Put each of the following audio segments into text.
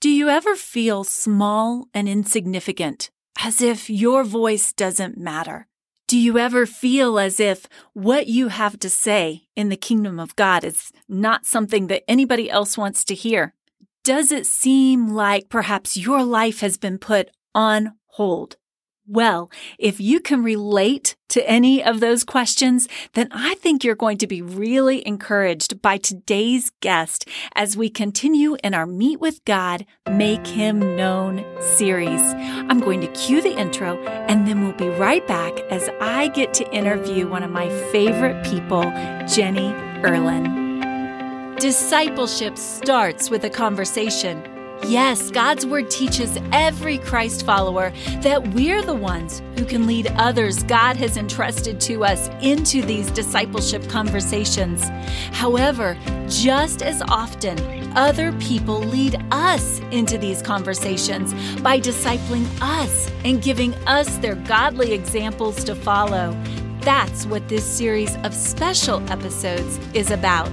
Do you ever feel small and insignificant, as if your voice doesn't matter? Do you ever feel as if what you have to say in the kingdom of God is not something that anybody else wants to hear? Does it seem like perhaps your life has been put on hold? Well, if you can relate to any of those questions, then I think you're going to be really encouraged by today's guest as we continue in our Meet with God, Make Him Known series. I'm going to cue the intro and then we'll be right back as I get to interview one of my favorite people, Jenny Erlin. Discipleship starts with a conversation. Yes, God's Word teaches every Christ follower that we're the ones who can lead others God has entrusted to us into these discipleship conversations. However, just as often, other people lead us into these conversations by discipling us and giving us their godly examples to follow. That's what this series of special episodes is about.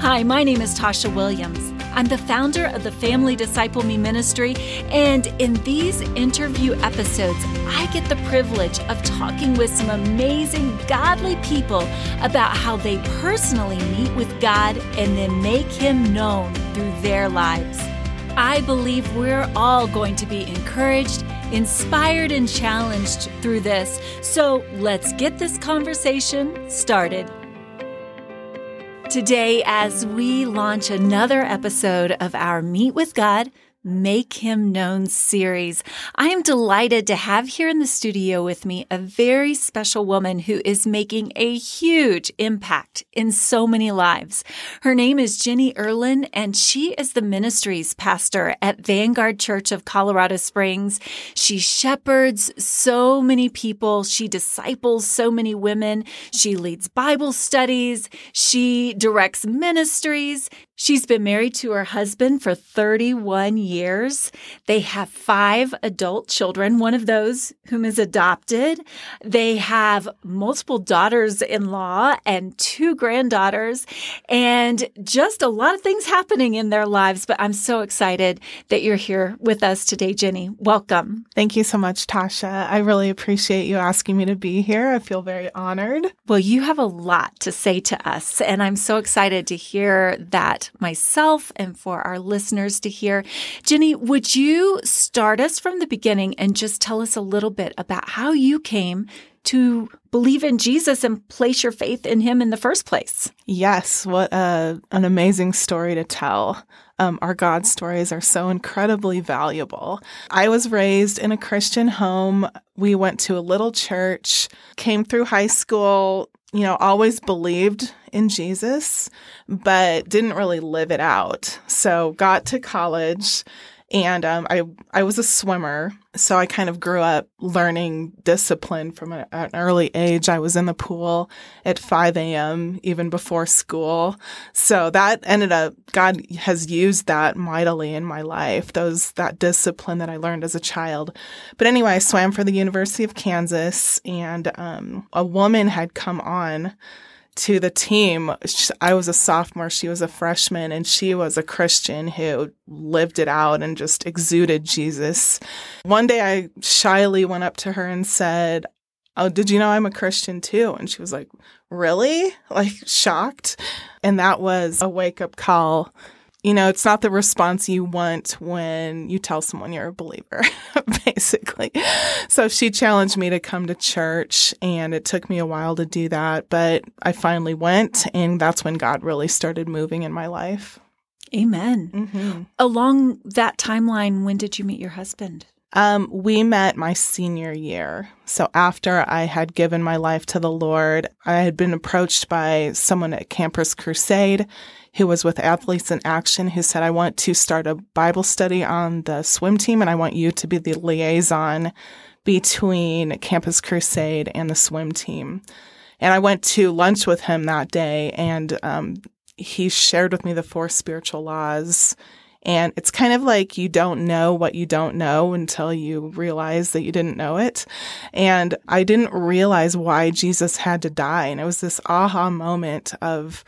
Hi, my name is Tasha Williams. I'm the founder of the Family Disciple Me Ministry, and in these interview episodes, I get the privilege of talking with some amazing, godly people about how they personally meet with God and then make Him known through their lives. I believe we're all going to be encouraged, inspired, and challenged through this. So let's get this conversation started. Today, as we launch another episode of our Meet with God, Make Him Known series. I am delighted to have here in the studio with me a very special woman who is making a huge impact in so many lives. Her name is Jenny Erlin, and she is the ministries pastor at Vanguard Church of Colorado Springs. She shepherds so many people. She disciples so many women. She leads Bible studies. She directs ministries. She's been married to her husband for 31 years. They have five adult children, one of those whom is adopted. They have multiple daughters in law and two granddaughters, and just a lot of things happening in their lives. But I'm so excited that you're here with us today, Jenny. Welcome. Thank you so much, Tasha. I really appreciate you asking me to be here. I feel very honored. Well, you have a lot to say to us, and I'm so excited to hear that myself and for our listeners to hear. Jenny, would you start us from the beginning and just tell us a little bit about how you came to believe in Jesus and place your faith in him in the first place? Yes, what a, an amazing story to tell. Um, our God stories are so incredibly valuable. I was raised in a Christian home. We went to a little church, came through high school, you know, always believed in Jesus, but didn't really live it out. So got to college and um, I I was a swimmer, so I kind of grew up learning discipline from a, an early age. I was in the pool at 5 a.m. even before school, so that ended up God has used that mightily in my life. Those that discipline that I learned as a child. But anyway, I swam for the University of Kansas, and um, a woman had come on to the team. I was a sophomore, she was a freshman, and she was a Christian who lived it out and just exuded Jesus. One day I shyly went up to her and said, Oh, did you know I'm a Christian too? And she was like, Really? Like shocked. And that was a wake up call you know, it's not the response you want when you tell someone you're a believer, basically. So she challenged me to come to church, and it took me a while to do that, but I finally went, and that's when God really started moving in my life. Amen. Mm-hmm. Along that timeline, when did you meet your husband? Um, we met my senior year. So after I had given my life to the Lord, I had been approached by someone at Campus Crusade who was with Athletes in Action who said, I want to start a Bible study on the swim team and I want you to be the liaison between Campus Crusade and the swim team. And I went to lunch with him that day and um, he shared with me the four spiritual laws. And it's kind of like you don't know what you don't know until you realize that you didn't know it. And I didn't realize why Jesus had to die. And it was this aha moment of,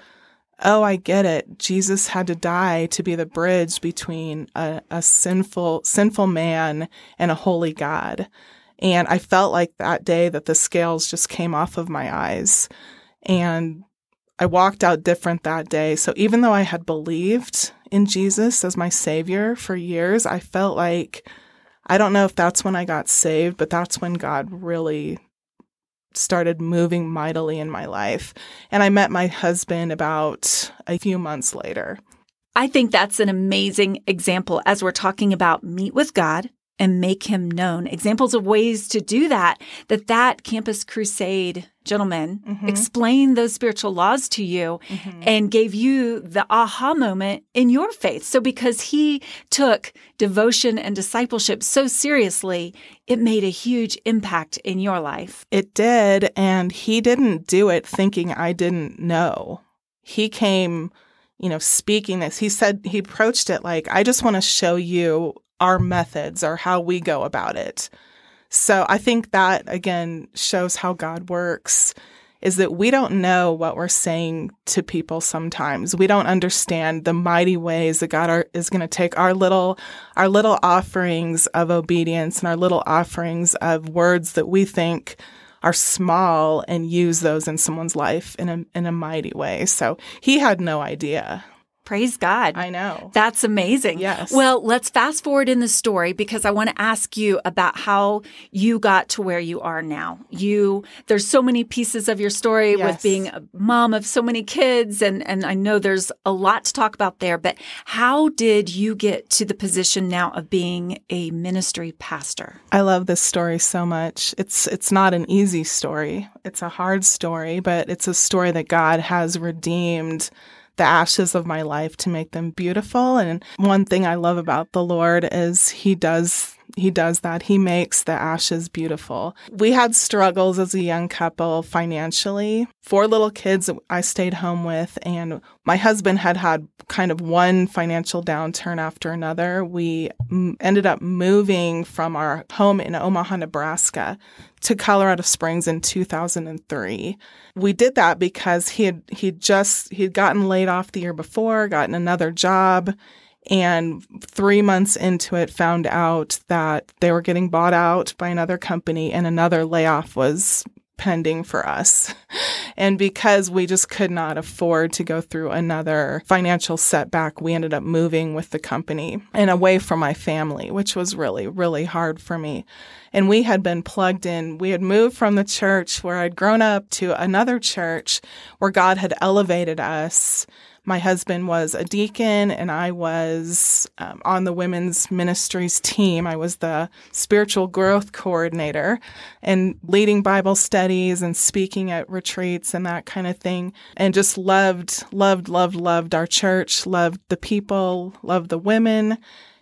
oh, I get it. Jesus had to die to be the bridge between a, a sinful, sinful man and a holy God. And I felt like that day that the scales just came off of my eyes. And I walked out different that day. So even though I had believed in Jesus as my savior for years, I felt like I don't know if that's when I got saved, but that's when God really started moving mightily in my life. And I met my husband about a few months later. I think that's an amazing example as we're talking about meet with God and make him known. Examples of ways to do that, that that campus crusade gentleman mm-hmm. explained those spiritual laws to you mm-hmm. and gave you the aha moment in your faith. So because he took devotion and discipleship so seriously, it made a huge impact in your life. It did. And he didn't do it thinking I didn't know. He came you know, speaking this, he said he approached it like, I just want to show you our methods or how we go about it. So I think that again shows how God works is that we don't know what we're saying to people sometimes. We don't understand the mighty ways that God are, is going to take our little our little offerings of obedience and our little offerings of words that we think are small and use those in someone's life in a in a mighty way. So he had no idea. Praise God. I know. That's amazing. Yes. Well, let's fast forward in the story because I want to ask you about how you got to where you are now. You there's so many pieces of your story yes. with being a mom of so many kids and and I know there's a lot to talk about there, but how did you get to the position now of being a ministry pastor? I love this story so much. It's it's not an easy story. It's a hard story, but it's a story that God has redeemed the ashes of my life to make them beautiful. And one thing I love about the Lord is he does he does that. He makes the ashes beautiful. We had struggles as a young couple financially. Four little kids I stayed home with, and my husband had had kind of one financial downturn after another. We m- ended up moving from our home in Omaha, Nebraska to Colorado Springs in 2003. We did that because he had he just he'd gotten laid off the year before, gotten another job and three months into it found out that they were getting bought out by another company and another layoff was pending for us. And because we just could not afford to go through another financial setback, we ended up moving with the company and away from my family, which was really, really hard for me. And we had been plugged in. We had moved from the church where I'd grown up to another church where God had elevated us my husband was a deacon and I was um, on the women's ministries team. I was the spiritual growth coordinator and leading Bible studies and speaking at retreats and that kind of thing. And just loved, loved, loved, loved our church, loved the people, loved the women.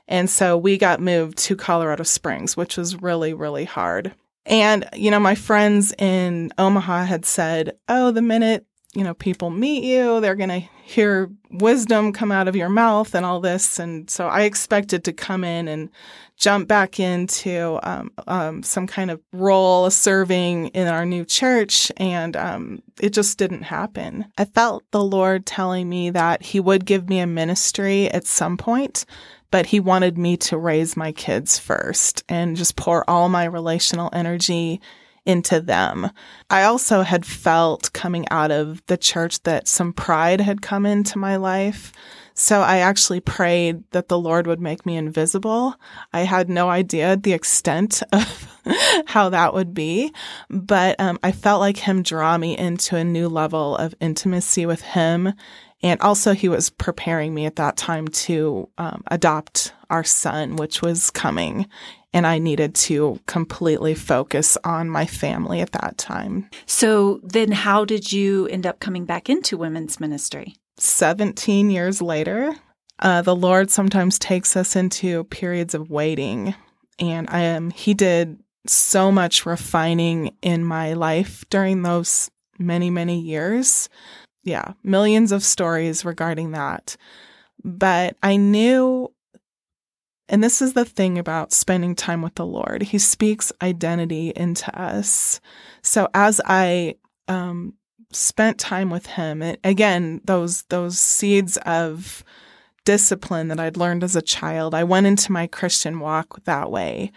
And so we got moved to Colorado Springs, which was really, really hard. And, you know, my friends in Omaha had said, oh, the minute you know, people meet you, they're going to hear wisdom come out of your mouth and all this. And so I expected to come in and jump back into um, um, some kind of role serving in our new church. And um, it just didn't happen. I felt the Lord telling me that He would give me a ministry at some point, but He wanted me to raise my kids first and just pour all my relational energy into them. I also had felt coming out of the church that some pride had come into my life. So I actually prayed that the Lord would make me invisible. I had no idea the extent of how that would be, but um, I felt like Him draw me into a new level of intimacy with Him. And also, He was preparing me at that time to um, adopt our son, which was coming and I needed to completely focus on my family at that time. So then how did you end up coming back into women's ministry? 17 years later, uh, the Lord sometimes takes us into periods of waiting. And I am, He did so much refining in my life during those many, many years. Yeah, millions of stories regarding that. But I knew and this is the thing about spending time with the Lord. He speaks identity into us. So as I um, spent time with him, it, again, those those seeds of discipline that I'd learned as a child, I went into my Christian walk that way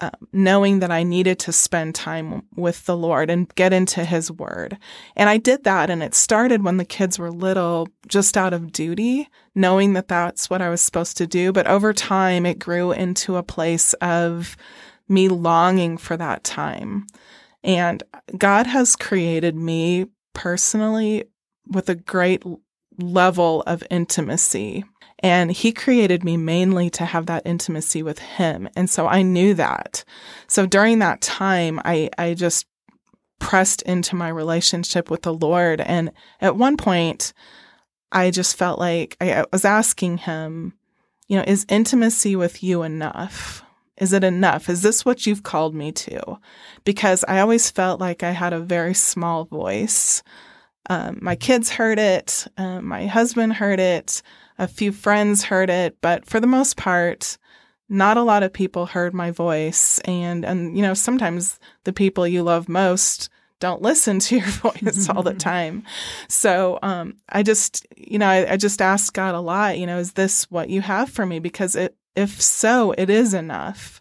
um, knowing that I needed to spend time with the Lord and get into His Word. And I did that, and it started when the kids were little, just out of duty, knowing that that's what I was supposed to do. But over time, it grew into a place of me longing for that time. And God has created me personally with a great level of intimacy and he created me mainly to have that intimacy with him. And so I knew that. So during that time, I, I just pressed into my relationship with the Lord. And at one point, I just felt like I, was asking him, you know, is intimacy with you enough? Is it enough? Is this what you've called me to? Because I always felt like I had a very small voice. Um, my kids heard it. Um, my husband heard it. A few friends heard it, but for the most part, not a lot of people heard my voice. And, and you know, sometimes the people you love most don't listen to your voice all the time. So um, I just, you know, I, I just asked God a lot, you know, is this what you have for me? Because it, if so, it is enough.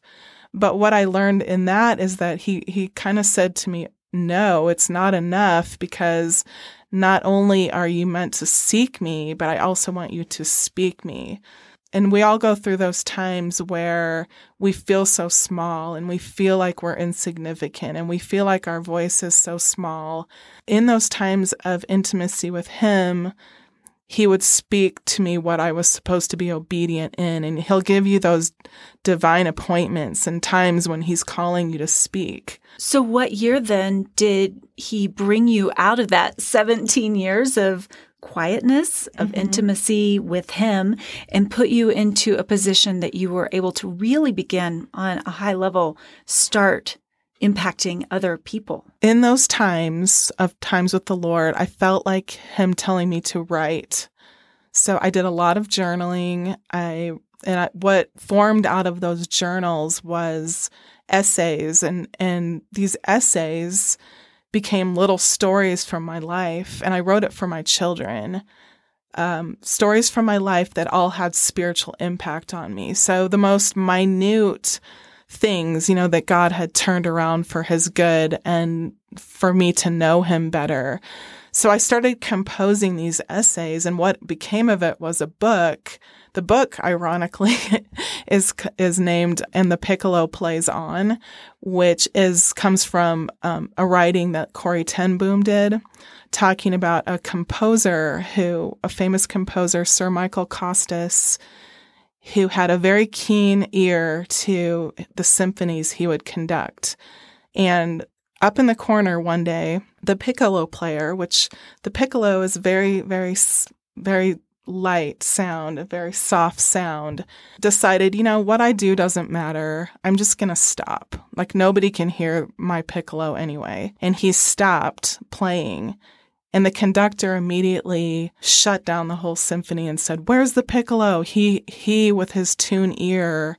But what I learned in that is that he he kind of said to me, no, it's not enough because not only are you meant to seek me, but I also want you to speak me. And we all go through those times where we feel so small and we feel like we're insignificant and we feel like our voice is so small. In those times of intimacy with Him, he would speak to me what I was supposed to be obedient in. And he'll give you those divine appointments and times when he's calling you to speak. So, what year then did he bring you out of that 17 years of quietness, of mm-hmm. intimacy with him, and put you into a position that you were able to really begin on a high level start impacting other people. In those times of times with the Lord, I felt like Him telling me to write. So I did a lot of journaling. I and I, what formed out of those journals was essays, and and these essays became little stories from my life, and I wrote it for my children. Um, stories from my life that all had spiritual impact on me. So the most minute things, you know, that God had turned around for his good and for me to know him better. So I started composing these essays and what became of it was a book. The book, ironically, is is named "And the Piccolo Plays On," which is comes from um, a writing that Corrie ten Boom did, talking about a composer who, a famous composer, Sir Michael Costas, who had a very keen ear to the symphonies he would conduct. And up in the corner one day, the piccolo player, which the piccolo is very, very, very light sound, a very soft sound, decided, you know, what I do doesn't matter. I'm just going to stop. Like nobody can hear my piccolo anyway. And he stopped playing and the conductor immediately shut down the whole symphony and said, "Where's the piccolo?" He he with his tune ear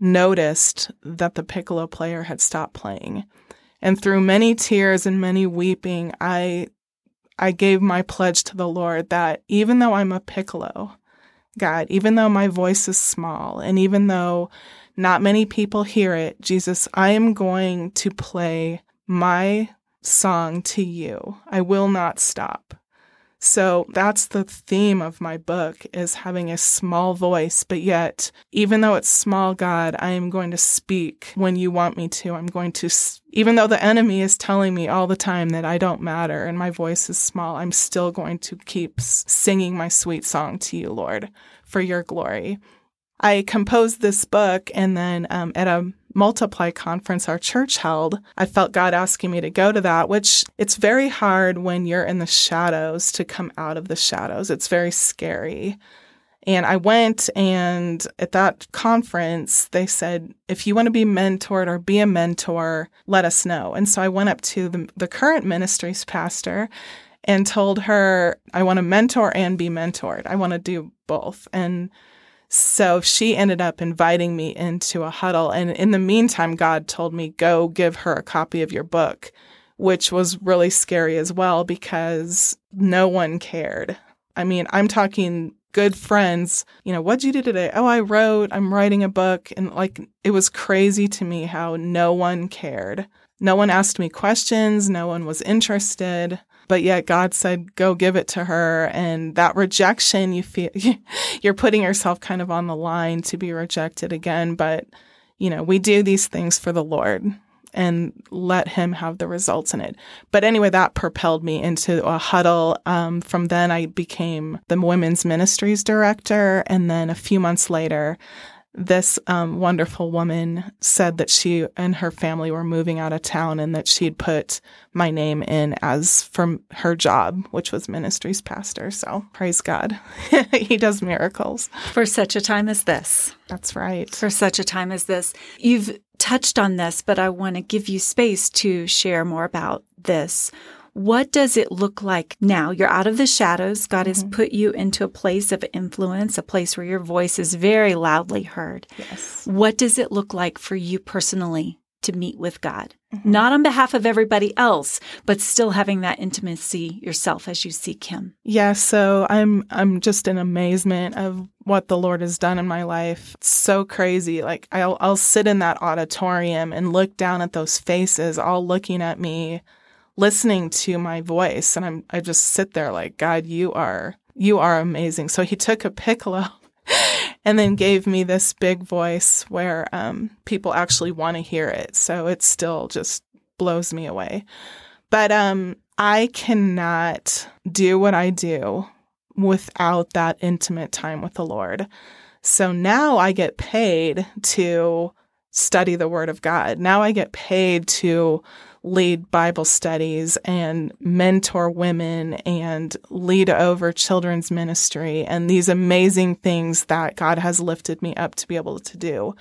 noticed that the piccolo player had stopped playing. And through many tears and many weeping, I I gave my pledge to the Lord that even though I'm a piccolo, God, even though my voice is small and even though not many people hear it, Jesus, I am going to play my song to you. I will not stop. So that's the theme of my book is having a small voice, but yet even though it's small, God, I am going to speak when you want me to. I'm going to even though the enemy is telling me all the time that I don't matter and my voice is small, I'm still going to keep singing my sweet song to you, Lord, for your glory. I composed this book and then um, at a multiply conference our church held, I felt God asking me to go to that, which it's very hard when you're in the shadows to come out of the shadows. It's very scary. And I went, and at that conference, they said, if you want to be mentored or be a mentor, let us know. And so I went up to the, the current ministry's pastor and told her, I want to mentor and be mentored. I want to do both. And so she ended up inviting me into a huddle. And in the meantime, God told me, go give her a copy of your book, which was really scary as well because no one cared. I mean, I'm talking good friends, you know, what'd you do today? Oh, I wrote, I'm writing a book. And like, it was crazy to me how no one cared. No one asked me questions, no one was interested. But yet God said, go give it to her. And that rejection, you feel you're putting yourself kind of on the line to be rejected again. But, you know, we do these things for the Lord and let him have the results in it. But anyway, that propelled me into a huddle. Um, from then, I became the women's ministries director. And then a few months later, this um, wonderful woman said that she and her family were moving out of town and that she'd put my name in as from her job, which was ministries pastor. So praise God. he does miracles. For such a time as this. That's right. For such a time as this. You've touched on this, but I want to give you space to share more about this. What does it look like now? You're out of the shadows. God mm-hmm. has put you into a place of influence, a place where your voice is very loudly heard. Yes. What does it look like for you personally to meet with God? Mm-hmm. Not on behalf of everybody else, but still having that intimacy yourself as you seek him. Yeah, so I'm I'm just in amazement of what the Lord has done in my life. It's so crazy. Like I'll I'll sit in that auditorium and look down at those faces all looking at me listening to my voice and I'm I just sit there like God you are you are amazing. So he took a piccolo and then gave me this big voice where um, people actually want to hear it. So it still just blows me away. But um, I cannot do what I do without that intimate time with the Lord. So now I get paid to study the Word of God. Now I get paid to lead Bible studies and mentor women and lead over children's ministry and these amazing things that God has lifted me up to be able to do.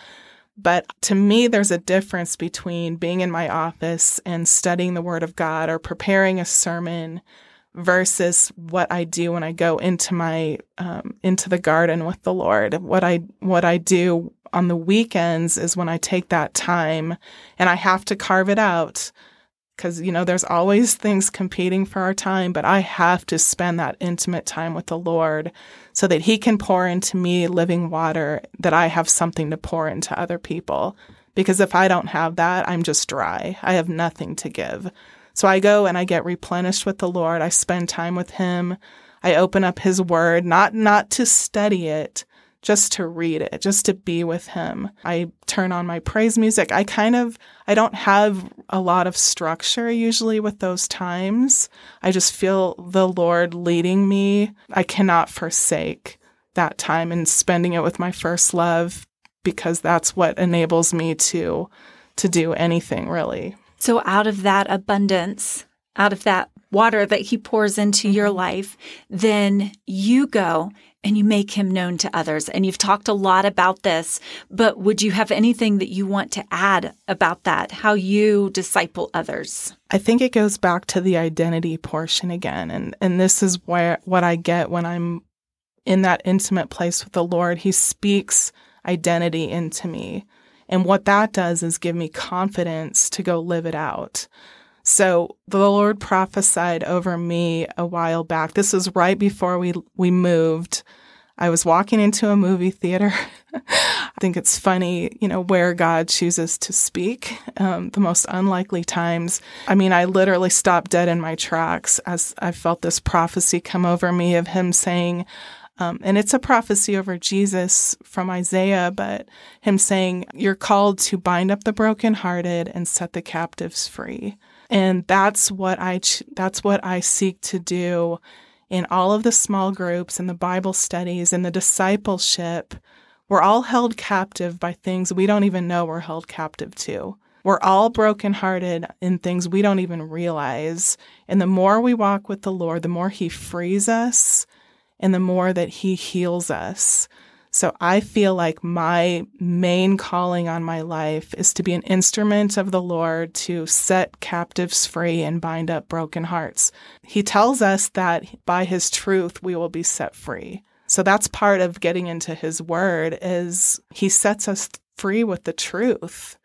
But to me, there's a difference between being in my office and studying the Word of God or preparing a sermon versus what I do when I go into my um, into the garden with the Lord. What I what I do on the weekends is when I take that time and I have to carve it out because you know there's always things competing for our time but i have to spend that intimate time with the lord so that he can pour into me living water that i have something to pour into other people. Because if i don't have that i'm just dry. I have nothing to give. So i go and i get replenished with the lord. I spend time with him. I open up his word not not to study it just to read it, just to be with him. I turn on my praise music. I kind of I don't have a lot of structure usually with those times. I just feel the Lord leading me. I cannot forsake that time and spending it with my first love because that's what enables me to to do anything really. So out of that abundance, out of that water that he pours into your mm-hmm. life, then you go and you make him known to others. And you've talked a lot about this, but would you have anything that you want to add about that, how you disciple others? I think it goes back to the identity portion again. And, and this is where what I get when I'm in that intimate place with the Lord. He speaks identity into me. And what that does is give me confidence to go live it out. So the Lord prophesied over me a while back. This was right before we we moved. I was walking into a movie theater. I think it's funny, you know, where God chooses to speak, um, the most unlikely times. I mean, I literally stopped dead in my tracks as I felt this prophecy come over me of Him saying, um, and it's a prophecy over Jesus from Isaiah, but Him saying, You're called to bind up the brokenhearted and set the captives free. And that's what I that's what I seek to do in all of the small groups and the Bible studies and the discipleship. We're all held captive by things we don't even know we're held captive to. We're all brokenhearted in things we don't even realize. And the more we walk with the Lord, the more He frees us and the more that He heals us. So I feel like my main calling on my life is to be an instrument of the Lord to set captives free and bind up broken hearts. He tells us that by his truth we will be set free. So that's part of getting into his word is he sets us free with the truth.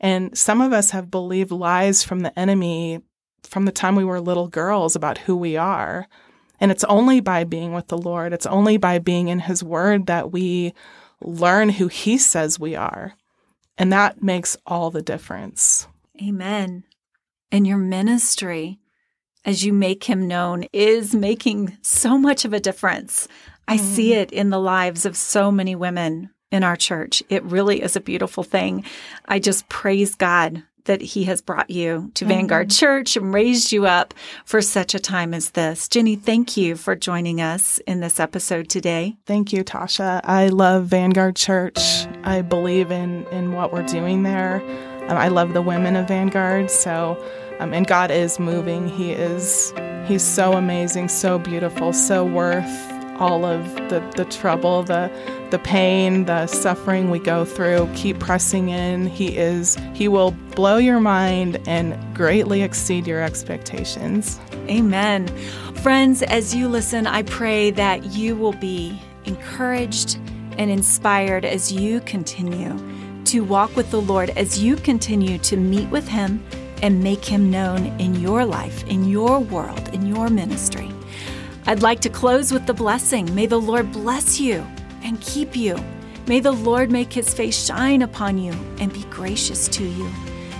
And some of us have believed lies from the enemy from the time we were little girls about who we are. And it's only by being with the Lord, it's only by being in His Word that we learn who He says we are. And that makes all the difference. Amen. And your ministry, as you make Him known, is making so much of a difference. I mm. see it in the lives of so many women in our church. It really is a beautiful thing. I just praise God that He has brought you to mm-hmm. Vanguard Church and raised you up for such a time as this. Jenny, thank you for joining us in this episode today. Thank you, Tasha. I love Vanguard Church. I believe in in what we're doing there. Um, I love the women of Vanguard. So, um, and God is moving. He is. He's so amazing, so beautiful, so worth all of the, the trouble, the the pain, the suffering we go through. Keep pressing in. He is he will blow your mind and greatly exceed your expectations. Amen. Friends, as you listen, I pray that you will be encouraged and inspired as you continue to walk with the Lord, as you continue to meet with him and make him known in your life, in your world, in your ministry. I'd like to close with the blessing. May the Lord bless you and keep you. May the Lord make his face shine upon you and be gracious to you.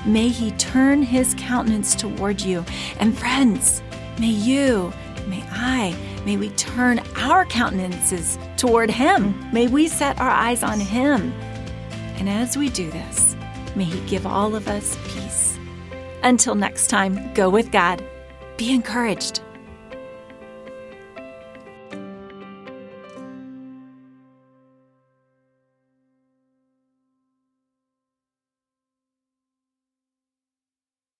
May he turn his countenance toward you. And friends, may you, may I, may we turn our countenances toward him. May we set our eyes on him. And as we do this, may he give all of us peace. Until next time, go with God. Be encouraged.